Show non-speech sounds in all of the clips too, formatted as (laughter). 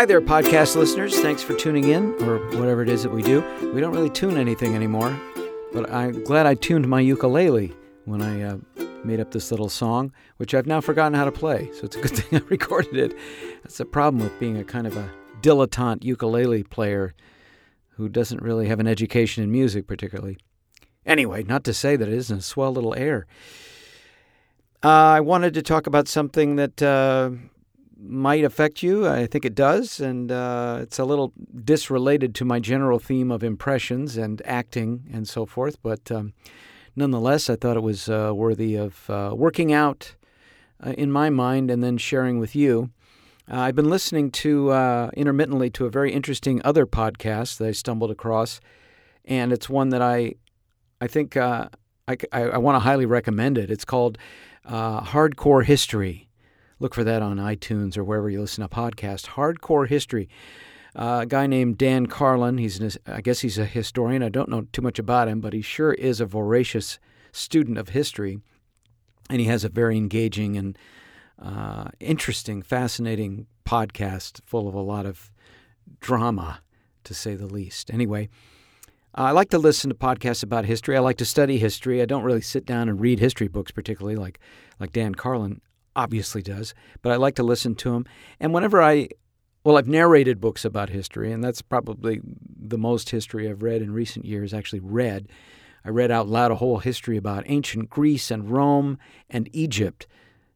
Hi there, podcast listeners. Thanks for tuning in, or whatever it is that we do. We don't really tune anything anymore, but I'm glad I tuned my ukulele when I uh, made up this little song, which I've now forgotten how to play. So it's a good (laughs) thing I recorded it. That's the problem with being a kind of a dilettante ukulele player who doesn't really have an education in music, particularly. Anyway, not to say that it isn't a swell little air. Uh, I wanted to talk about something that uh, might affect you. I think it does, and uh, it's a little disrelated to my general theme of impressions and acting and so forth. But um, nonetheless, I thought it was uh, worthy of uh, working out uh, in my mind and then sharing with you. Uh, I've been listening to intermittently to a very interesting other podcast that I stumbled across, and it's one that I, I think I, I, I want to highly recommend it. It's called Hardcore History Look for that on iTunes or wherever you listen to podcasts. Hardcore History. Uh, a guy named Dan Carlin. He's an, I guess he's a historian. I don't know too much about him, but he sure is a voracious student of history, and he has a very engaging and uh, interesting, fascinating podcast full of a lot of drama, to say the least. Anyway. I like to listen to podcasts about history. I like to study history. I don't really sit down and read history books, particularly like like Dan Carlin obviously does, but I like to listen to him. And whenever I, well, I've narrated books about history, and that's probably the most history I've read in recent years, actually read. I read out loud a whole history about ancient Greece and Rome and Egypt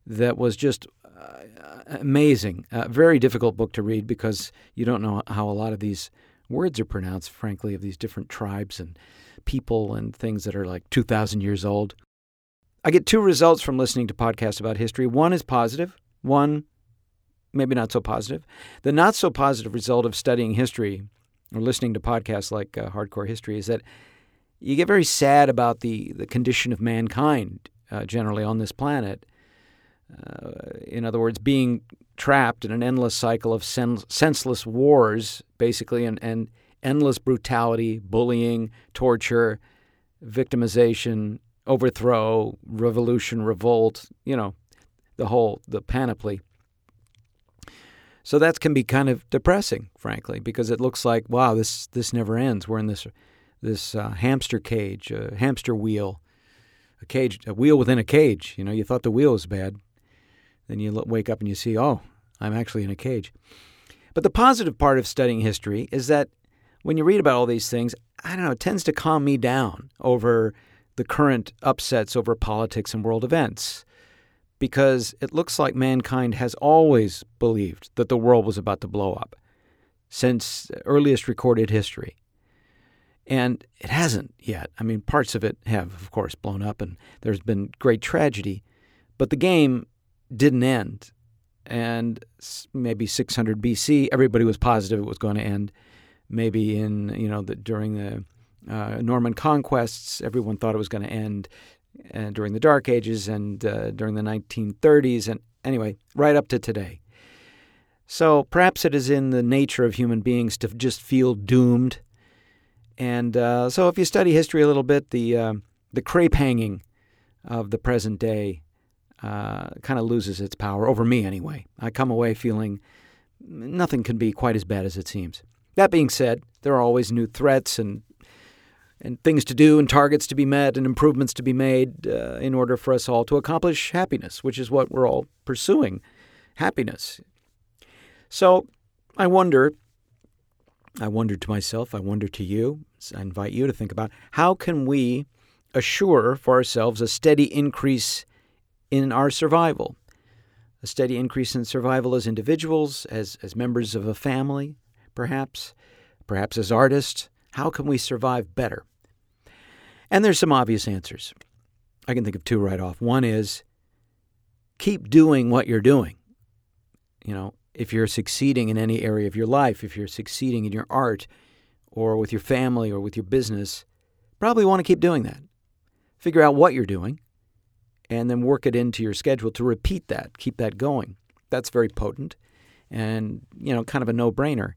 that was just uh, amazing. A very difficult book to read because you don't know how a lot of these words are pronounced, frankly, of these different tribes and people and things that are like 2,000 years old. I get two results from listening to podcasts about history. One is positive, one maybe not so positive. The not so positive result of studying history or listening to podcasts like uh, Hardcore History is that you get very sad about the, the condition of mankind uh, generally on this planet. Uh, in other words, being trapped in an endless cycle of sen- senseless wars, basically, and, and endless brutality, bullying, torture, victimization, overthrow, revolution, revolt, you know, the whole the panoply. So that can be kind of depressing, frankly, because it looks like wow, this this never ends. We're in this this uh, hamster cage, a hamster wheel, a cage, a wheel within a cage. You know, you thought the wheel was bad, then you wake up and you see, oh, I'm actually in a cage. But the positive part of studying history is that when you read about all these things, I don't know, it tends to calm me down over the current upsets over politics and world events because it looks like mankind has always believed that the world was about to blow up since earliest recorded history. And it hasn't yet. I mean, parts of it have, of course, blown up and there's been great tragedy, but the game didn't end. And maybe 600 BC, everybody was positive it was going to end. Maybe in, you know, the, during the uh, Norman conquests. Everyone thought it was going to end uh, during the Dark Ages and uh, during the 1930s, and anyway, right up to today. So perhaps it is in the nature of human beings to just feel doomed. And uh, so, if you study history a little bit, the uh, the crepe hanging of the present day uh, kind of loses its power over me, anyway. I come away feeling nothing can be quite as bad as it seems. That being said, there are always new threats and and things to do and targets to be met and improvements to be made uh, in order for us all to accomplish happiness, which is what we're all pursuing happiness. So I wonder, I wonder to myself, I wonder to you, I invite you to think about how can we assure for ourselves a steady increase in our survival? A steady increase in survival as individuals, as, as members of a family, perhaps, perhaps as artists. How can we survive better? And there's some obvious answers. I can think of two right off. One is keep doing what you're doing. You know, if you're succeeding in any area of your life, if you're succeeding in your art or with your family or with your business, probably want to keep doing that. Figure out what you're doing and then work it into your schedule to repeat that, keep that going. That's very potent and, you know, kind of a no-brainer.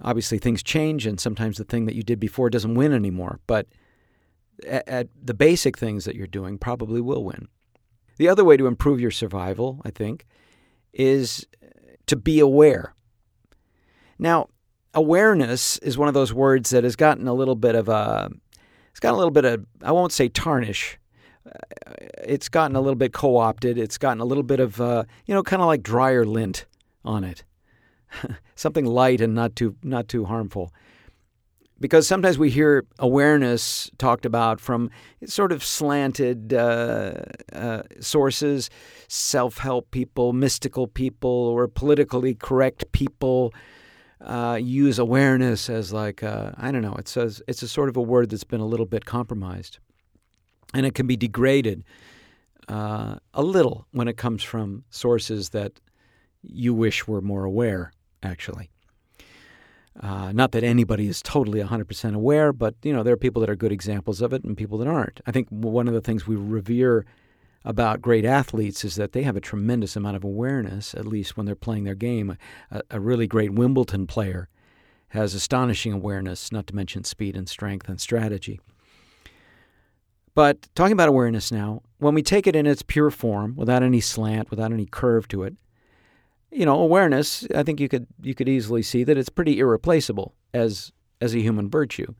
Obviously things change and sometimes the thing that you did before doesn't win anymore, but at, at the basic things that you're doing probably will win. The other way to improve your survival, I think, is to be aware. Now, awareness is one of those words that has gotten a little bit of a, it's got a little bit of, I won't say tarnish. It's gotten a little bit co opted. It's gotten a little bit of, uh, you know, kind of like dryer lint on it. (laughs) Something light and not too, not too harmful because sometimes we hear awareness talked about from sort of slanted uh, uh, sources, self help people, mystical people, or politically correct people. Uh, use awareness as like uh, I don't know. It says it's a sort of a word that's been a little bit compromised, and it can be degraded uh, a little when it comes from sources that you wish were more aware. Actually, uh, not that anybody is totally 100% aware, but you know there are people that are good examples of it and people that aren't. I think one of the things we revere about great athletes is that they have a tremendous amount of awareness, at least when they're playing their game. A, a really great Wimbledon player has astonishing awareness, not to mention speed and strength and strategy. But talking about awareness now, when we take it in its pure form, without any slant, without any curve to it, you know, awareness, I think you could you could easily see that it's pretty irreplaceable as as a human virtue.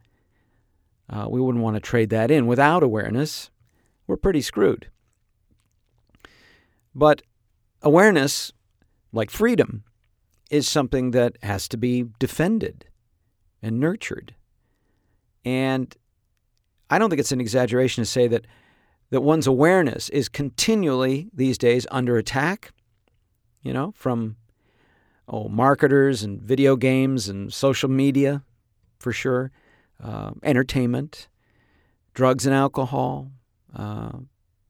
Uh, we wouldn't want to trade that in. Without awareness, we're pretty screwed. But awareness, like freedom, is something that has to be defended and nurtured. And I don't think it's an exaggeration to say that that one's awareness is continually these days under attack you know, from oh marketers and video games and social media, for sure, uh, entertainment, drugs and alcohol, uh,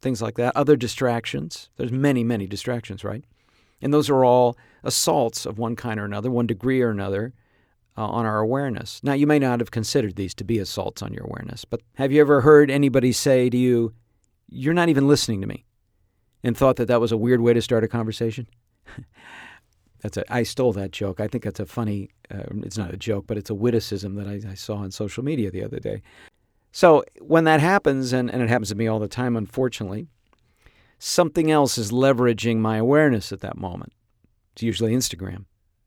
things like that. Other distractions. There's many, many distractions, right? And those are all assaults of one kind or another, one degree or another, uh, on our awareness. Now, you may not have considered these to be assaults on your awareness, but have you ever heard anybody say to you, You're not even listening to me, and thought that that was a weird way to start a conversation? (laughs) that's a, I stole that joke. I think that's a funny, uh, it's not a joke, but it's a witticism that I, I, saw on social media the other day. So when that happens, and, and it happens to me all the time, unfortunately, something else is leveraging my awareness at that moment. It's usually Instagram.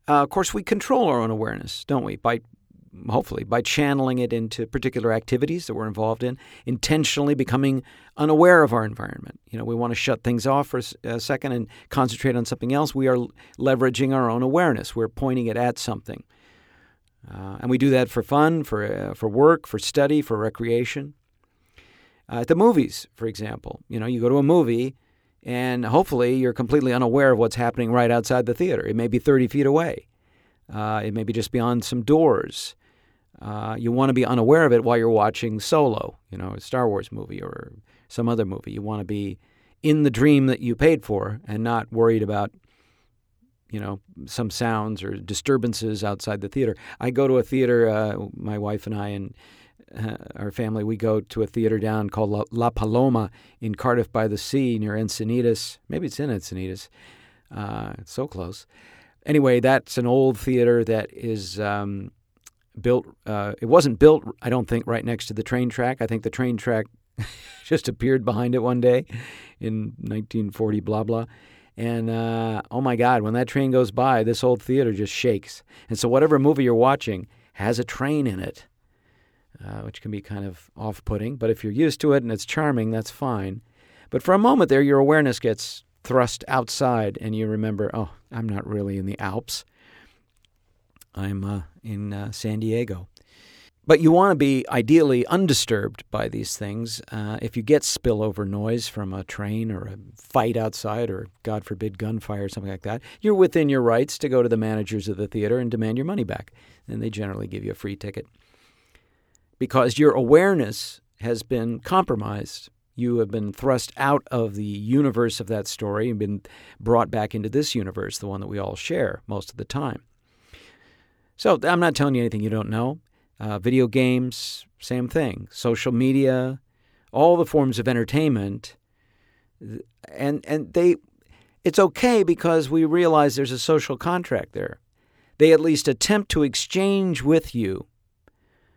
Uh, of course, we control our own awareness, don't we? By hopefully, by channeling it into particular activities that we're involved in, intentionally becoming unaware of our environment. You know, we want to shut things off for a second and concentrate on something else. We are leveraging our own awareness. We're pointing it at something. Uh, and we do that for fun, for, uh, for work, for study, for recreation. Uh, at the movies, for example, you know, you go to a movie and hopefully you're completely unaware of what's happening right outside the theater. It may be 30 feet away. Uh, it may be just beyond some doors. Uh, you want to be unaware of it while you're watching Solo, you know, a Star Wars movie or some other movie. You want to be in the dream that you paid for and not worried about, you know, some sounds or disturbances outside the theater. I go to a theater, uh, my wife and I and uh, our family, we go to a theater down called La, La, Paloma in Cardiff by the Sea near Encinitas. Maybe it's in Encinitas. Uh, it's so close. Anyway, that's an old theater that is um, built. Uh, it wasn't built, I don't think, right next to the train track. I think the train track (laughs) just appeared behind it one day in 1940, blah, blah. And uh, oh my God, when that train goes by, this old theater just shakes. And so, whatever movie you're watching has a train in it, uh, which can be kind of off putting. But if you're used to it and it's charming, that's fine. But for a moment there, your awareness gets thrust outside and you remember, oh, I'm not really in the Alps. I'm uh, in uh, San Diego. But you want to be ideally undisturbed by these things. Uh, if you get spillover noise from a train or a fight outside or, God forbid, gunfire or something like that, you're within your rights to go to the managers of the theater and demand your money back. And they generally give you a free ticket. Because your awareness has been compromised. You have been thrust out of the universe of that story and been brought back into this universe, the one that we all share most of the time. So I'm not telling you anything you don't know. Uh, video games, same thing. Social media, all the forms of entertainment, and and they, it's okay because we realize there's a social contract there. They at least attempt to exchange with you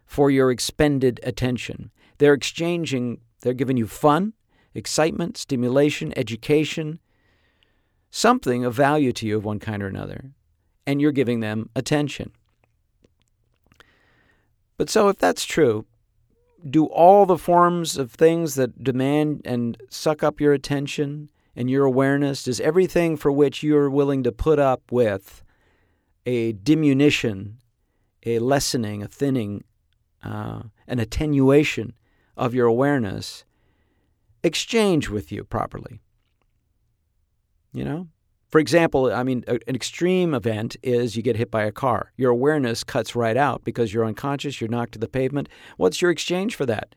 for your expended attention. They're exchanging. They're giving you fun, excitement, stimulation, education, something of value to you of one kind or another, and you're giving them attention. But so if that's true, do all the forms of things that demand and suck up your attention and your awareness, does everything for which you're willing to put up with a diminution, a lessening, a thinning, uh, an attenuation of your awareness, exchange with you properly? You know? For example, I mean, an extreme event is you get hit by a car. Your awareness cuts right out because you're unconscious, you're knocked to the pavement. What's your exchange for that?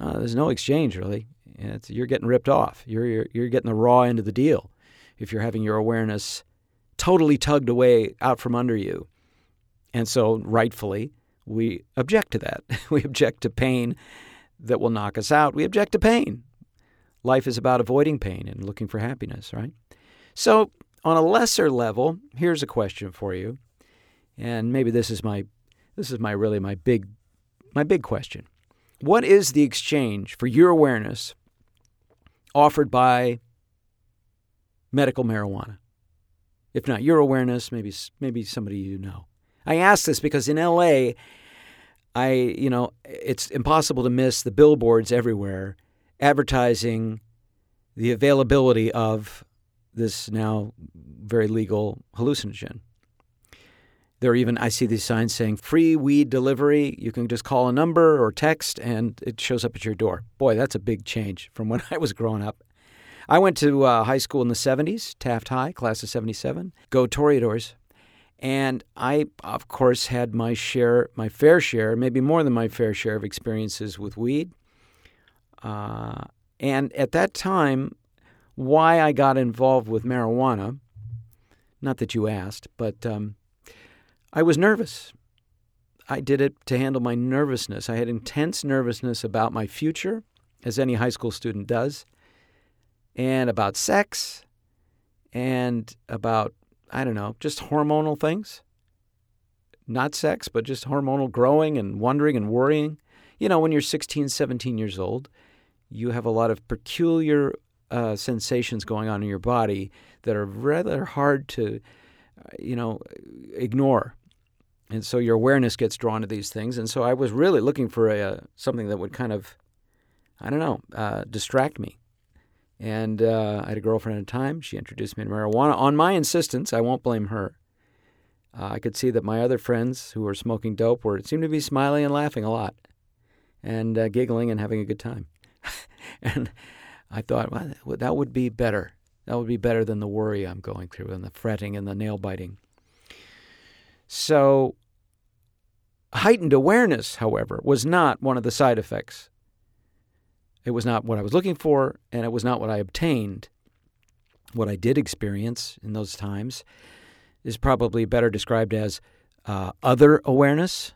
Uh, there's no exchange, really. It's, you're getting ripped off. You're, you're, you're getting the raw end of the deal if you're having your awareness totally tugged away out from under you. And so, rightfully, we object to that. (laughs) we object to pain that will knock us out. We object to pain. Life is about avoiding pain and looking for happiness, right? So, on a lesser level, here's a question for you. And maybe this is my this is my really my big my big question. What is the exchange for your awareness offered by medical marijuana? If not your awareness, maybe maybe somebody you know. I ask this because in LA, I you know it's impossible to miss the billboards everywhere advertising the availability of this now very legal hallucinogen. There are even, I see these signs saying free weed delivery. You can just call a number or text and it shows up at your door. Boy, that's a big change from when (laughs) I was growing up. I went to uh, high school in the 70s, Taft High, class of 77. Go Toreadors. And I, of course, had my share, my fair share, maybe more than my fair share of experiences with weed. Uh, and at that time, why I got involved with marijuana. Not that you asked, but um, I was nervous. I did it to handle my nervousness. I had intense nervousness about my future, as any high school student does, and about sex, and about, I don't know, just hormonal things. Not sex, but just hormonal growing and wondering and worrying. You know, when you're 16, 17 years old, you have a lot of peculiar uh, sensations going on in your body that are rather hard to, uh, you know, ignore. And so your awareness gets drawn to these things. And so I was really looking for a, something that would kind of, I don't know, uh, distract me. And uh, I had a girlfriend at the time. She introduced me to marijuana on my insistence. I won't blame her. Uh, I could see that my other friends who were smoking dope were seemed to be smiling and laughing a lot, and uh, giggling and having a good time. (laughs) and I thought, well, that would be better. That would be better than the worry I'm going through and the fretting and the nail biting. So, heightened awareness, however, was not one of the side effects. It was not what I was looking for, and it was not what I obtained. What I did experience in those times is probably better described as uh, other awareness,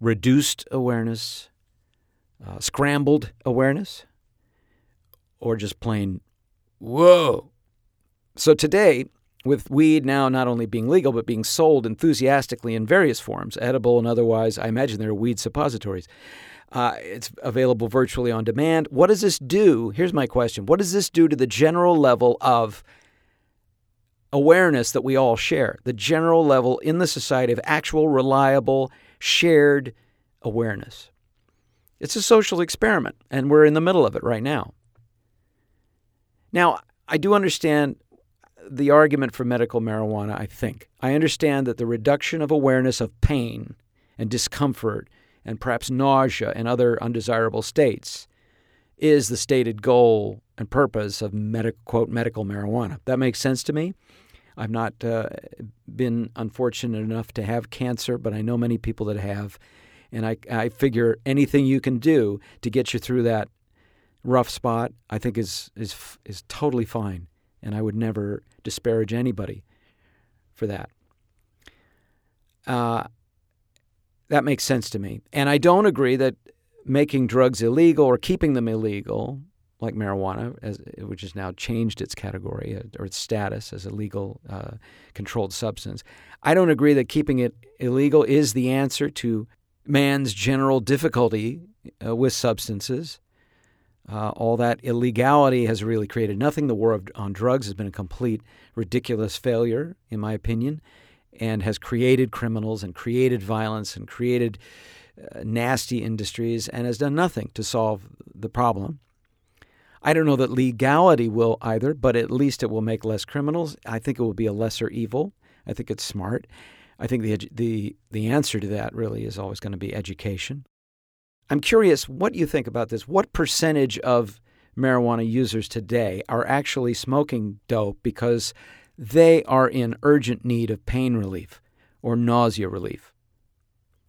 reduced awareness, uh, scrambled awareness or just plain, whoa. So today, with weed now not only being legal, but being sold enthusiastically in various forms, edible and otherwise, I imagine there are weed suppositories. Uh, it's available virtually on demand. What does this do? Here's my question What does this do to the general level of awareness that we all share? The general level in the society of actual, reliable, shared awareness. It's a social experiment, and we're in the middle of it right now. Now, I do understand the argument for medical marijuana, I think. I understand that the reduction of awareness of pain and discomfort and perhaps nausea and other undesirable states is the stated goal and purpose of quote, medical marijuana. That makes sense to me. I've not uh, been unfortunate enough to have cancer, but I know many people that have. And I, I figure anything you can do to get you through that rough spot, I think is is is totally fine, and I would never disparage anybody for that. Uh, that makes sense to me, and I don't agree that making drugs illegal or keeping them illegal, like marijuana, as, which has now changed its category uh, or its status as a legal uh, controlled substance. I don't agree that keeping it illegal is the answer to man's general difficulty uh, with substances. Uh, all that illegality has really created nothing. The war of, on drugs has been a complete ridiculous failure, in my opinion, and has created criminals and created violence and created uh, nasty industries and has done nothing to solve the problem. I don't know that legality will either, but at least it will make less criminals. I think it will be a lesser evil. I think it's smart. I think the the the answer to that really is always going to be education. I'm curious what you think about this. What percentage of marijuana users today are actually smoking dope because they are in urgent need of pain relief or nausea relief?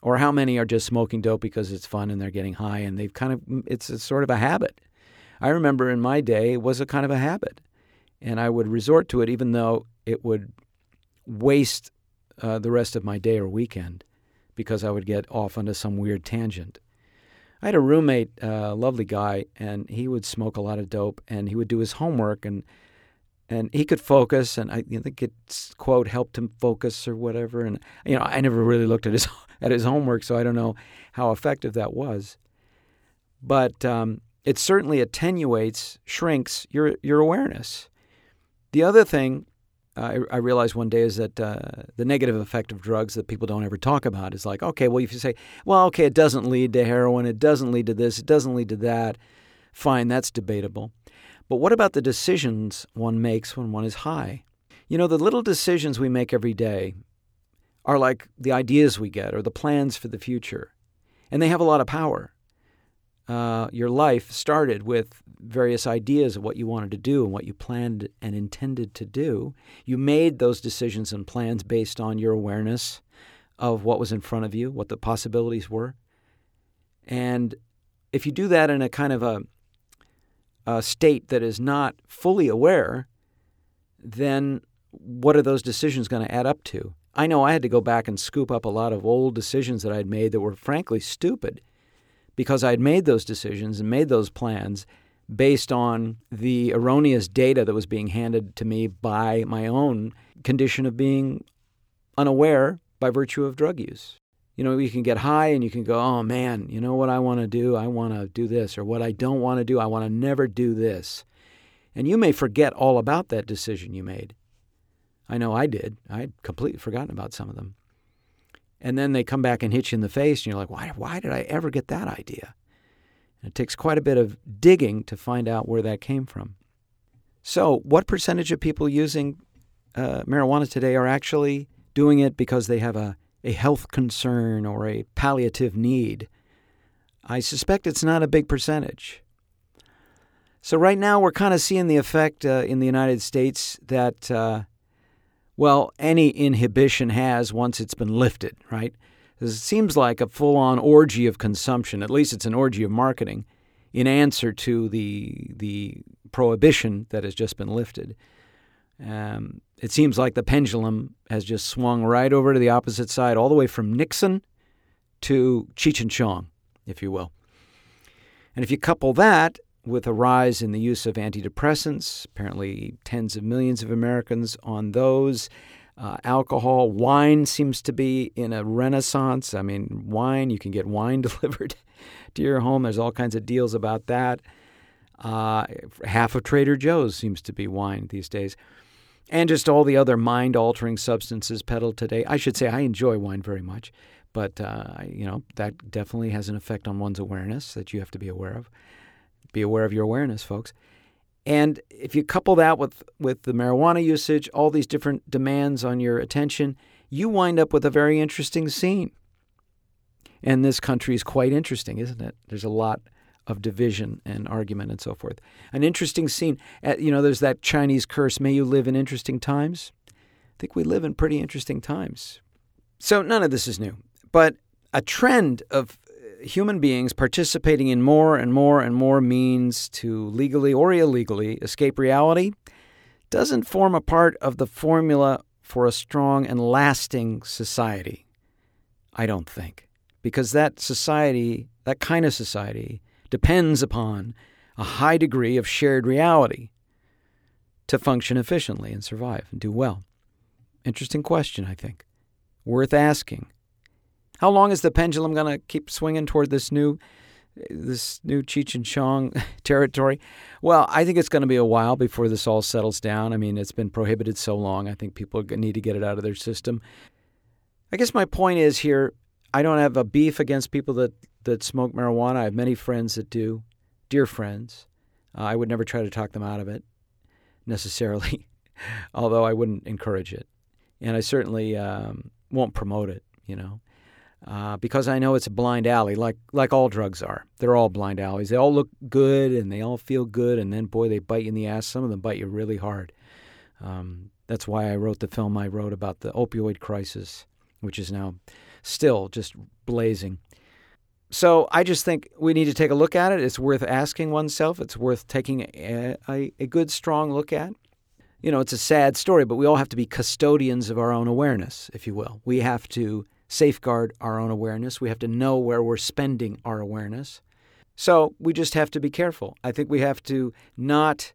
Or how many are just smoking dope because it's fun and they're getting high and they've kind of it's a sort of a habit. I remember in my day it was a kind of a habit. And I would resort to it even though it would waste uh, the rest of my day or weekend because I would get off onto some weird tangent. I had a roommate, a uh, lovely guy, and he would smoke a lot of dope, and he would do his homework, and and he could focus, and I think it's quote helped him focus or whatever. And you know, I never really looked at his (laughs) at his homework, so I don't know how effective that was. But um, it certainly attenuates, shrinks your your awareness. The other thing I, I, realized one day is that uh, the negative effect of drugs that people don't ever talk about is like, okay, well, if you say, well, okay, it doesn't lead to heroin, it doesn't lead to this, it doesn't lead to that, fine, that's debatable. But what about the decisions one makes when one is high? You know, the little decisions we make every day are like the ideas we get or the plans for the future, and they have a lot of power uh, your life started with various ideas of what you wanted to do and what you planned and intended to do. You made those decisions and plans based on your awareness of what was in front of you, what the possibilities were. And if you do that in a kind of a, a state that is not fully aware, then what are those decisions going to add up to? I know I had to go back and scoop up a lot of old decisions that I'd made that were frankly stupid because I had made those decisions and made those plans based on the erroneous data that was being handed to me by my own condition of being unaware by virtue of drug use. You know, you can get high and you can go, oh man, you know what I want to do? I want to do this. Or what I don't want to do, I want to never do this. And you may forget all about that decision you made. I know I did. I'd completely forgotten about some of them and then they come back and hit you in the face, and you're like, why, why did I ever get that idea? And it takes quite a bit of digging to find out where that came from. So, what percentage of people using uh, marijuana today are actually doing it because they have a, a health concern or a palliative need? I suspect it's not a big percentage. So, right now, we're kind of seeing the effect uh, in the United States that uh, well, any inhibition has once it's been lifted, right? It seems like a full on orgy of consumption, at least it's an orgy of marketing, in answer to the, the prohibition that has just been lifted. Um, it seems like the pendulum has just swung right over to the opposite side, all the way from Nixon to Cheech and Chong, if you will. And if you couple that with a rise in the use of antidepressants, apparently tens of millions of Americans on those. Uh, alcohol, wine seems to be in a renaissance. I mean, wine, you can get wine (laughs) delivered to your home. There's all kinds of deals about that. Uh, half of Trader Joe's seems to be wine these days. And just all the other mind altering substances peddled today. I should say I enjoy wine very much, but, uh, you know, that definitely has an effect on one's awareness that you have to be aware of be aware of your awareness, folks. And if you couple that with, with the marijuana usage, all these different demands on your attention, you wind up with a very interesting scene. And this country is quite interesting, isn't it? There's a lot of division and argument and so forth. An interesting scene. Uh, you know, there's that Chinese curse, may you live in interesting times. I think we live in pretty interesting times. So none of this is new. But a trend of human beings participating in more and more and more means to legally or illegally escape reality doesn't form a part of the formula for a strong and lasting society. I don't think. Because that society, that kind of society, depends upon a high degree of shared reality to function efficiently and survive and do well. Interesting question, I think. Worth asking. How long is the pendulum going to keep swinging toward this new this new Cheech and Chong (laughs) territory? Well, I think it's going to be a while before this all settles down. I mean, it's been prohibited so long. I think people need to get it out of their system. I guess my point is here I don't have a beef against people that, that smoke marijuana. I have many friends that do, dear friends. Uh, I would never try to talk them out of it necessarily, (laughs) although I wouldn't encourage it. And I certainly um, won't promote it, you know, uh, because I know it's a blind alley, like, like all drugs are. They're all blind alleys. They all look good and they all feel good, and then, boy, they bite you in the ass. Some of them bite you really hard. Um, that's why I wrote the film I wrote about the opioid crisis, which is now still just blazing. So I just think we need to take a look at it. It's worth asking oneself. It's worth taking a, a, a, good, strong look at. You know, it's a sad story, but we all have to be custodians of our own awareness, if you will. We have to safeguard our own awareness. We have to know where we're spending our awareness. So we just have to be careful. I think we have to not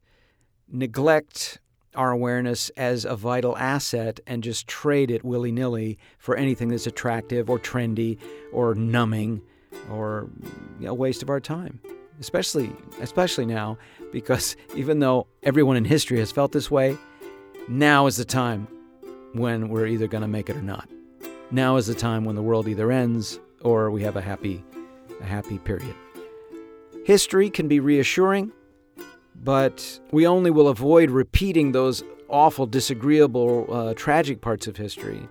neglect our awareness as a vital asset and just trade it willy nilly for anything that's attractive or trendy or numbing or you know, a waste of our time. Especially, especially now, because (laughs) even though everyone in history has felt this way, now is the time when we're either going to make it or not. Now is the time when the world either ends or we have a happy, a happy period. History can be reassuring but we only will avoid repeating those awful, disagreeable, uh, tragic parts of history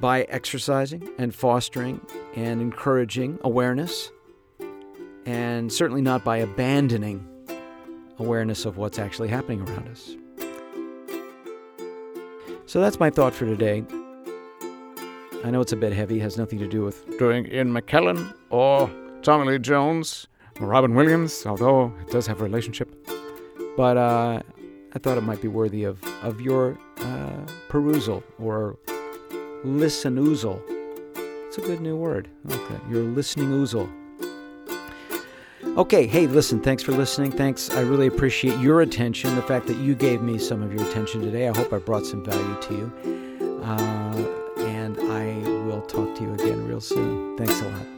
by exercising and fostering and encouraging awareness, and certainly not by abandoning awareness of what's actually happening around us. So that's my thought for today. I know it's a bit heavy, has nothing to do with doing Ian McKellen or Tommy Lee Jones or Robin Williams, although it does have a relationship. But uh, I thought it might be worthy of, of your uh, perusal or listen oozle. It's a good new word. I like. Your listening oozle. Okay, hey, listen, thanks for listening. Thanks. I really appreciate your attention, the fact that you gave me some of your attention today. I hope I brought some value to you. Uh, to you again real soon. Thanks a lot.